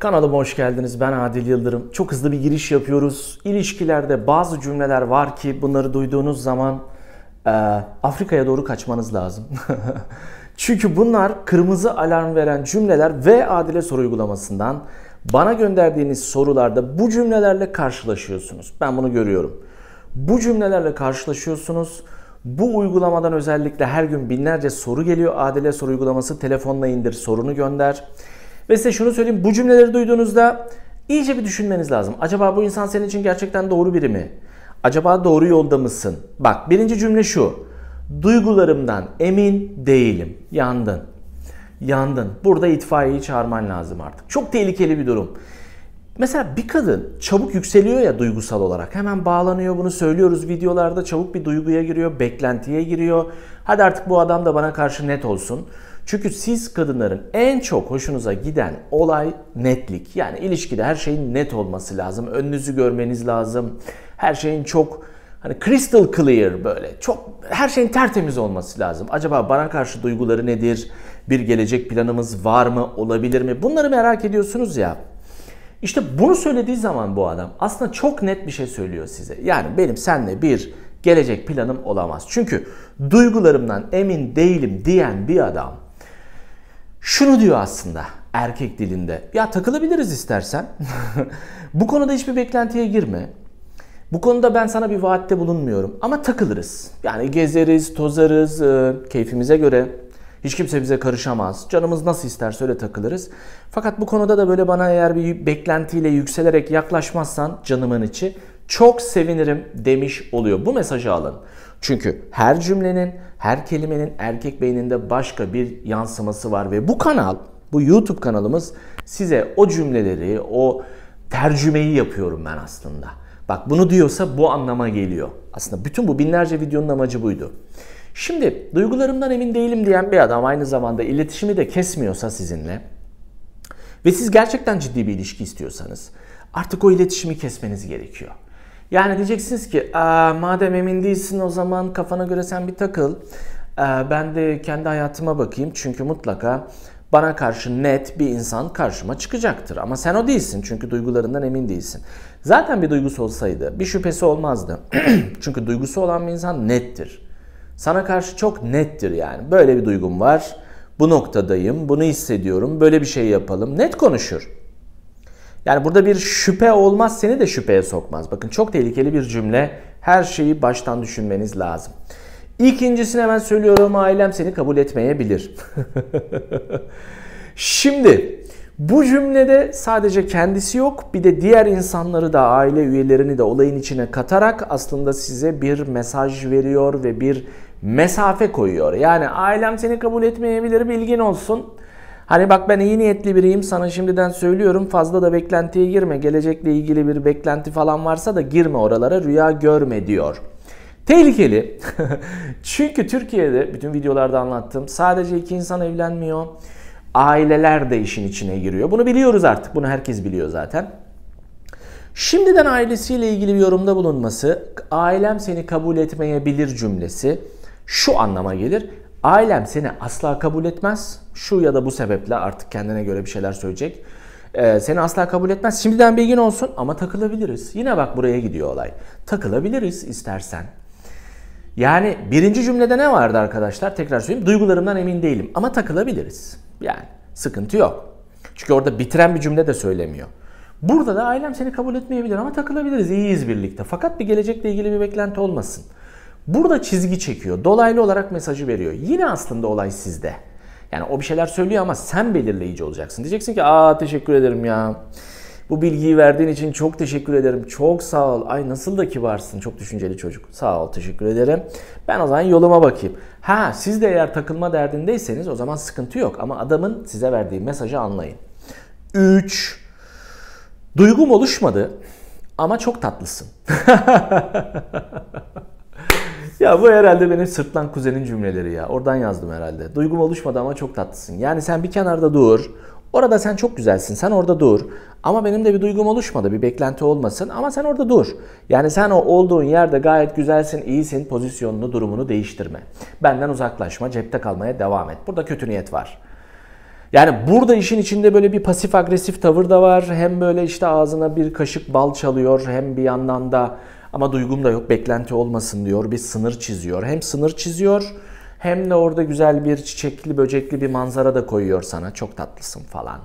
Kanalıma hoş geldiniz. Ben Adil Yıldırım. Çok hızlı bir giriş yapıyoruz. İlişkilerde bazı cümleler var ki bunları duyduğunuz zaman e, Afrika'ya doğru kaçmanız lazım. Çünkü bunlar kırmızı alarm veren cümleler ve Adile soru uygulamasından bana gönderdiğiniz sorularda bu cümlelerle karşılaşıyorsunuz. Ben bunu görüyorum. Bu cümlelerle karşılaşıyorsunuz. Bu uygulamadan özellikle her gün binlerce soru geliyor. Adile soru uygulaması telefonla indir, sorunu gönder. Ve size şunu söyleyeyim. Bu cümleleri duyduğunuzda iyice bir düşünmeniz lazım. Acaba bu insan senin için gerçekten doğru biri mi? Acaba doğru yolda mısın? Bak birinci cümle şu. Duygularımdan emin değilim. Yandın. Yandın. Burada itfaiyeyi çağırman lazım artık. Çok tehlikeli bir durum. Mesela bir kadın çabuk yükseliyor ya duygusal olarak. Hemen bağlanıyor bunu söylüyoruz videolarda. Çabuk bir duyguya giriyor, beklentiye giriyor. Hadi artık bu adam da bana karşı net olsun. Çünkü siz kadınların en çok hoşunuza giden olay netlik. Yani ilişkide her şeyin net olması lazım. Önünüzü görmeniz lazım. Her şeyin çok hani crystal clear böyle çok her şeyin tertemiz olması lazım. Acaba bana karşı duyguları nedir? Bir gelecek planımız var mı? Olabilir mi? Bunları merak ediyorsunuz ya. İşte bunu söylediği zaman bu adam aslında çok net bir şey söylüyor size. Yani benim seninle bir gelecek planım olamaz. Çünkü duygularımdan emin değilim diyen bir adam şunu diyor aslında erkek dilinde. Ya takılabiliriz istersen. bu konuda hiçbir beklentiye girme. Bu konuda ben sana bir vaatte bulunmuyorum ama takılırız. Yani gezeriz, tozarız, e, keyfimize göre. Hiç kimse bize karışamaz. Canımız nasıl isterse öyle takılırız. Fakat bu konuda da böyle bana eğer bir beklentiyle yükselerek yaklaşmazsan canımın içi çok sevinirim demiş oluyor. Bu mesajı alın. Çünkü her cümlenin, her kelimenin erkek beyninde başka bir yansıması var ve bu kanal, bu YouTube kanalımız size o cümleleri, o tercümeyi yapıyorum ben aslında. Bak bunu diyorsa bu anlama geliyor. Aslında bütün bu binlerce videonun amacı buydu. Şimdi duygularımdan emin değilim diyen bir adam aynı zamanda iletişimi de kesmiyorsa sizinle ve siz gerçekten ciddi bir ilişki istiyorsanız artık o iletişimi kesmeniz gerekiyor. Yani diyeceksiniz ki madem emin değilsin o zaman kafana göre sen bir takıl. Ben de kendi hayatıma bakayım çünkü mutlaka bana karşı net bir insan karşıma çıkacaktır. Ama sen o değilsin çünkü duygularından emin değilsin. Zaten bir duygusu olsaydı bir şüphesi olmazdı. çünkü duygusu olan bir insan nettir. Sana karşı çok nettir yani. Böyle bir duygum var. Bu noktadayım. Bunu hissediyorum. Böyle bir şey yapalım. Net konuşur. Yani burada bir şüphe olmaz seni de şüpheye sokmaz. Bakın çok tehlikeli bir cümle. Her şeyi baştan düşünmeniz lazım. İkincisini hemen söylüyorum. Ailem seni kabul etmeyebilir. Şimdi bu cümlede sadece kendisi yok bir de diğer insanları da aile üyelerini de olayın içine katarak aslında size bir mesaj veriyor ve bir mesafe koyuyor. Yani ailem seni kabul etmeyebilir bilgin olsun. Hani bak ben iyi niyetli biriyim sana şimdiden söylüyorum fazla da beklentiye girme. Gelecekle ilgili bir beklenti falan varsa da girme oralara rüya görme diyor. Tehlikeli. Çünkü Türkiye'de bütün videolarda anlattım. Sadece iki insan evlenmiyor. Aileler de işin içine giriyor. Bunu biliyoruz artık. Bunu herkes biliyor zaten. Şimdiden ailesiyle ilgili bir yorumda bulunması, ailem seni kabul etmeyebilir cümlesi şu anlama gelir. Ailem seni asla kabul etmez. Şu ya da bu sebeple artık kendine göre bir şeyler söyleyecek. Ee, seni asla kabul etmez. Şimdiden bilgin olsun ama takılabiliriz. Yine bak buraya gidiyor olay. Takılabiliriz istersen. Yani birinci cümlede ne vardı arkadaşlar? Tekrar söyleyeyim. Duygularımdan emin değilim ama takılabiliriz. Yani sıkıntı yok. Çünkü orada bitiren bir cümle de söylemiyor. Burada da ailem seni kabul etmeyebilir ama takılabiliriz. İyiyiz birlikte. Fakat bir gelecekle ilgili bir beklenti olmasın. Burada çizgi çekiyor. Dolaylı olarak mesajı veriyor. Yine aslında olay sizde. Yani o bir şeyler söylüyor ama sen belirleyici olacaksın. Diyeceksin ki aa teşekkür ederim ya. Bu bilgiyi verdiğin için çok teşekkür ederim. Çok sağ ol. Ay nasıl da kibarsın. Çok düşünceli çocuk. Sağ ol teşekkür ederim. Ben o zaman yoluma bakayım. Ha siz de eğer takılma derdindeyseniz o zaman sıkıntı yok. Ama adamın size verdiği mesajı anlayın. 3. Duygum oluşmadı ama çok tatlısın. ya bu herhalde benim sırtlan kuzenin cümleleri ya. Oradan yazdım herhalde. Duygum oluşmadı ama çok tatlısın. Yani sen bir kenarda dur. Orada sen çok güzelsin. Sen orada dur. Ama benim de bir duygum oluşmadı. Bir beklenti olmasın. Ama sen orada dur. Yani sen o olduğun yerde gayet güzelsin, iyisin. Pozisyonunu, durumunu değiştirme. Benden uzaklaşma, cepte kalmaya devam et. Burada kötü niyet var. Yani burada işin içinde böyle bir pasif agresif tavır da var. Hem böyle işte ağzına bir kaşık bal çalıyor hem bir yandan da ama duygum da yok beklenti olmasın diyor. Bir sınır çiziyor. Hem sınır çiziyor hem de orada güzel bir çiçekli böcekli bir manzara da koyuyor sana. Çok tatlısın falan.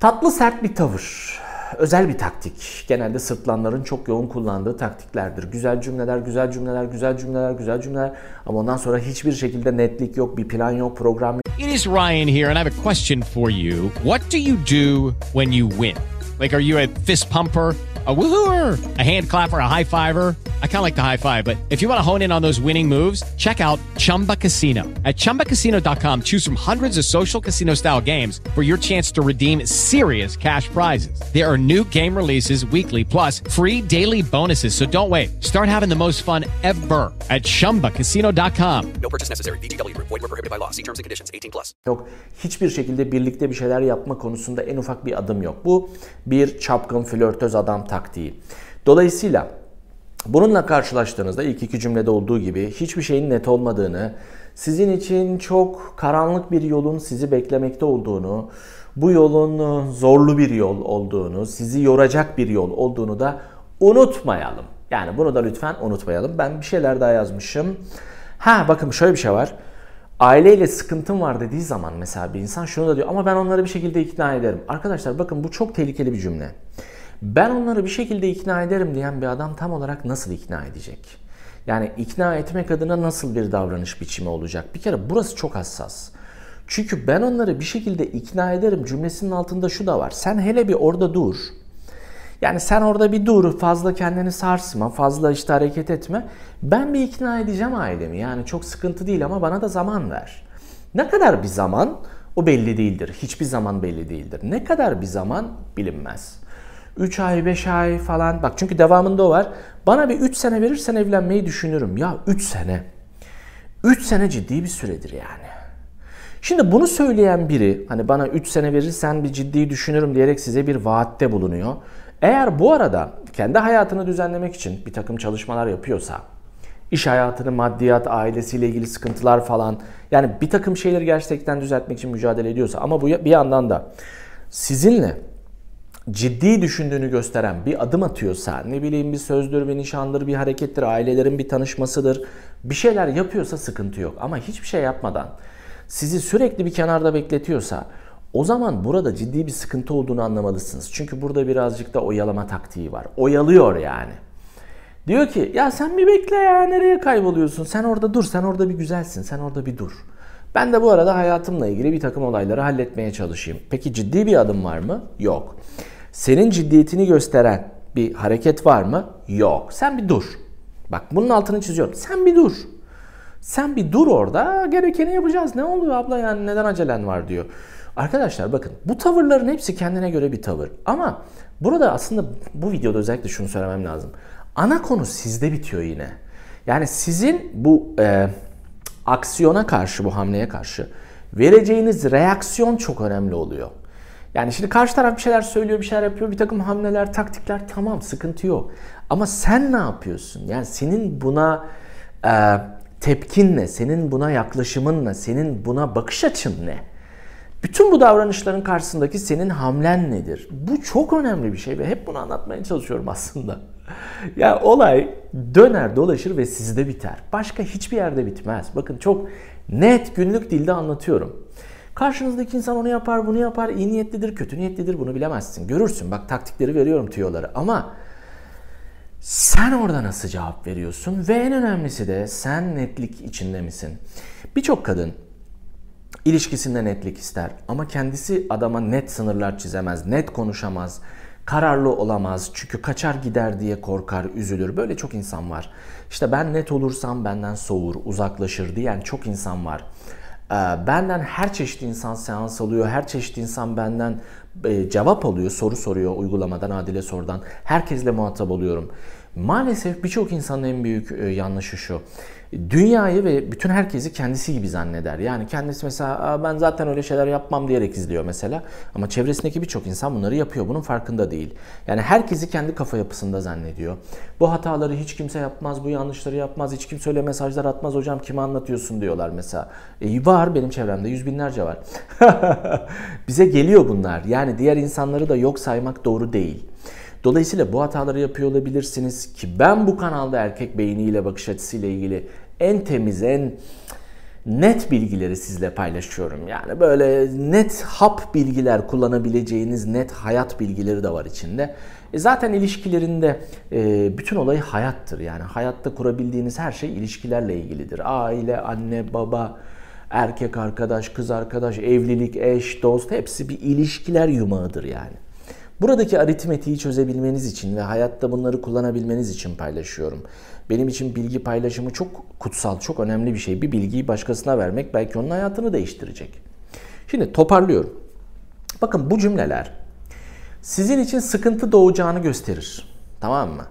Tatlı sert bir tavır. Özel bir taktik. Genelde sırtlanların çok yoğun kullandığı taktiklerdir. Güzel cümleler, güzel cümleler, güzel cümleler, güzel cümleler. Ama ondan sonra hiçbir şekilde netlik yok, bir plan yok, program yok. It is Ryan here, and I have a question for you. What do you do when you win? Like, are you a fist pumper? A woohooer, a hand clapper, a high fiver. I kind of like the high five, but if you want to hone in on those winning moves, check out Chumba Casino. At ChumbaCasino.com, choose from hundreds of social casino style games for your chance to redeem serious cash prizes. There are new game releases weekly, plus free daily bonuses. So don't wait. Start having the most fun ever at ChumbaCasino.com. No purchase necessary. VGW Group. Void were prohibited by law. See terms and conditions. 18 plus. yok. Hiçbir şekilde birlikte bir şeyler yapma konusunda en ufak bir adım yok. Bu bir çapkın flörtöz adam taktiği. Dolayısıyla bununla karşılaştığınızda ilk iki cümlede olduğu gibi hiçbir şeyin net olmadığını, sizin için çok karanlık bir yolun sizi beklemekte olduğunu, bu yolun zorlu bir yol olduğunu, sizi yoracak bir yol olduğunu da unutmayalım. Yani bunu da lütfen unutmayalım. Ben bir şeyler daha yazmışım. Ha bakın şöyle bir şey var. Aileyle sıkıntım var dediği zaman mesela bir insan şunu da diyor ama ben onları bir şekilde ikna ederim. Arkadaşlar bakın bu çok tehlikeli bir cümle. Ben onları bir şekilde ikna ederim diyen bir adam tam olarak nasıl ikna edecek? Yani ikna etmek adına nasıl bir davranış biçimi olacak? Bir kere burası çok hassas. Çünkü ben onları bir şekilde ikna ederim cümlesinin altında şu da var. Sen hele bir orada dur. Yani sen orada bir dur, fazla kendini sarsma, fazla işte hareket etme. Ben bir ikna edeceğim ailemi. Yani çok sıkıntı değil ama bana da zaman ver. Ne kadar bir zaman o belli değildir. Hiçbir zaman belli değildir. Ne kadar bir zaman bilinmez. 3 ay, 5 ay falan. Bak çünkü devamında o var. Bana bir 3 sene verirsen evlenmeyi düşünürüm. Ya 3 sene. 3 sene ciddi bir süredir yani. Şimdi bunu söyleyen biri hani bana 3 sene verirsen bir ciddi düşünürüm diyerek size bir vaatte bulunuyor. Eğer bu arada kendi hayatını düzenlemek için bir takım çalışmalar yapıyorsa, iş hayatını, maddiyat, ailesiyle ilgili sıkıntılar falan yani bir takım şeyleri gerçekten düzeltmek için mücadele ediyorsa ama bu bir yandan da sizinle ciddi düşündüğünü gösteren bir adım atıyorsa, ne bileyim bir sözdür, bir nişandır, bir harekettir, ailelerin bir tanışmasıdır, bir şeyler yapıyorsa sıkıntı yok. Ama hiçbir şey yapmadan sizi sürekli bir kenarda bekletiyorsa o zaman burada ciddi bir sıkıntı olduğunu anlamalısınız. Çünkü burada birazcık da oyalama taktiği var. Oyalıyor yani. Diyor ki ya sen bir bekle ya nereye kayboluyorsun? Sen orada dur, sen orada bir güzelsin, sen orada bir dur. Ben de bu arada hayatımla ilgili bir takım olayları halletmeye çalışayım. Peki ciddi bir adım var mı? Yok. Senin ciddiyetini gösteren bir hareket var mı? Yok. Sen bir dur. Bak bunun altını çiziyorum. Sen bir dur. Sen bir dur orada gerekeni yapacağız. Ne oluyor abla yani neden acelen var diyor. Arkadaşlar bakın bu tavırların hepsi kendine göre bir tavır. Ama burada aslında bu videoda özellikle şunu söylemem lazım. Ana konu sizde bitiyor yine. Yani sizin bu e, aksiyona karşı, bu hamleye karşı vereceğiniz reaksiyon çok önemli oluyor. Yani şimdi karşı taraf bir şeyler söylüyor, bir şeyler yapıyor, bir takım hamleler, taktikler tamam sıkıntı yok. Ama sen ne yapıyorsun? Yani senin buna e, tepkin ne? Senin buna yaklaşımın ne? Senin buna bakış açın ne? Bütün bu davranışların karşısındaki senin hamlen nedir? Bu çok önemli bir şey ve hep bunu anlatmaya çalışıyorum aslında. ya yani olay döner dolaşır ve sizde biter. Başka hiçbir yerde bitmez. Bakın çok net günlük dilde anlatıyorum. Karşınızdaki insan onu yapar, bunu yapar, iyi niyetlidir, kötü niyetlidir bunu bilemezsin. Görürsün bak taktikleri veriyorum tüyoları ama sen orada nasıl cevap veriyorsun ve en önemlisi de sen netlik içinde misin? Birçok kadın ilişkisinde netlik ister ama kendisi adama net sınırlar çizemez, net konuşamaz, kararlı olamaz çünkü kaçar gider diye korkar, üzülür. Böyle çok insan var. İşte ben net olursam benden soğur, uzaklaşır diyen çok insan var. Ee, benden her çeşit insan seans alıyor. Her çeşit insan benden e, cevap alıyor, soru soruyor uygulamadan, Adile Sor'dan. Herkesle muhatap oluyorum. Maalesef birçok insanın en büyük e, yanlışı şu. Dünyayı ve bütün herkesi kendisi gibi zanneder. Yani kendisi mesela ben zaten öyle şeyler yapmam diyerek izliyor mesela. Ama çevresindeki birçok insan bunları yapıyor. Bunun farkında değil. Yani herkesi kendi kafa yapısında zannediyor. Bu hataları hiç kimse yapmaz, bu yanlışları yapmaz, hiç kimse öyle mesajlar atmaz. Hocam kime anlatıyorsun diyorlar mesela. E, var benim çevremde yüz binlerce var. Bize geliyor bunlar. Yani diğer insanları da yok saymak doğru değil. Dolayısıyla bu hataları yapıyor olabilirsiniz ki ben bu kanalda erkek beyniyle bakış açısıyla ilgili en temiz, en net bilgileri sizle paylaşıyorum. Yani böyle net hap bilgiler kullanabileceğiniz net hayat bilgileri de var içinde. E zaten ilişkilerinde e, bütün olay hayattır. Yani hayatta kurabildiğiniz her şey ilişkilerle ilgilidir. Aile, anne, baba, erkek arkadaş, kız arkadaş, evlilik, eş, dost hepsi bir ilişkiler yumağıdır yani. Buradaki aritmetiği çözebilmeniz için ve hayatta bunları kullanabilmeniz için paylaşıyorum. Benim için bilgi paylaşımı çok kutsal, çok önemli bir şey. Bir bilgiyi başkasına vermek belki onun hayatını değiştirecek. Şimdi toparlıyorum. Bakın bu cümleler sizin için sıkıntı doğacağını gösterir. Tamam mı?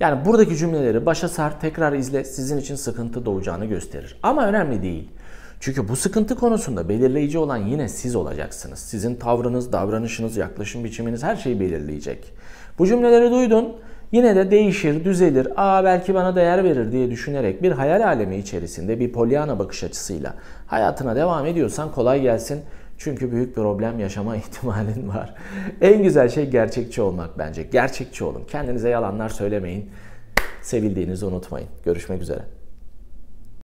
Yani buradaki cümleleri başa sar, tekrar izle, sizin için sıkıntı doğacağını gösterir. Ama önemli değil. Çünkü bu sıkıntı konusunda belirleyici olan yine siz olacaksınız. Sizin tavrınız, davranışınız, yaklaşım biçiminiz her şeyi belirleyecek. Bu cümleleri duydun, yine de değişir, düzelir, aa belki bana değer verir diye düşünerek bir hayal alemi içerisinde bir polyana bakış açısıyla hayatına devam ediyorsan kolay gelsin. Çünkü büyük problem yaşama ihtimalin var. En güzel şey gerçekçi olmak bence. Gerçekçi olun. Kendinize yalanlar söylemeyin. Sevildiğinizi unutmayın. Görüşmek üzere.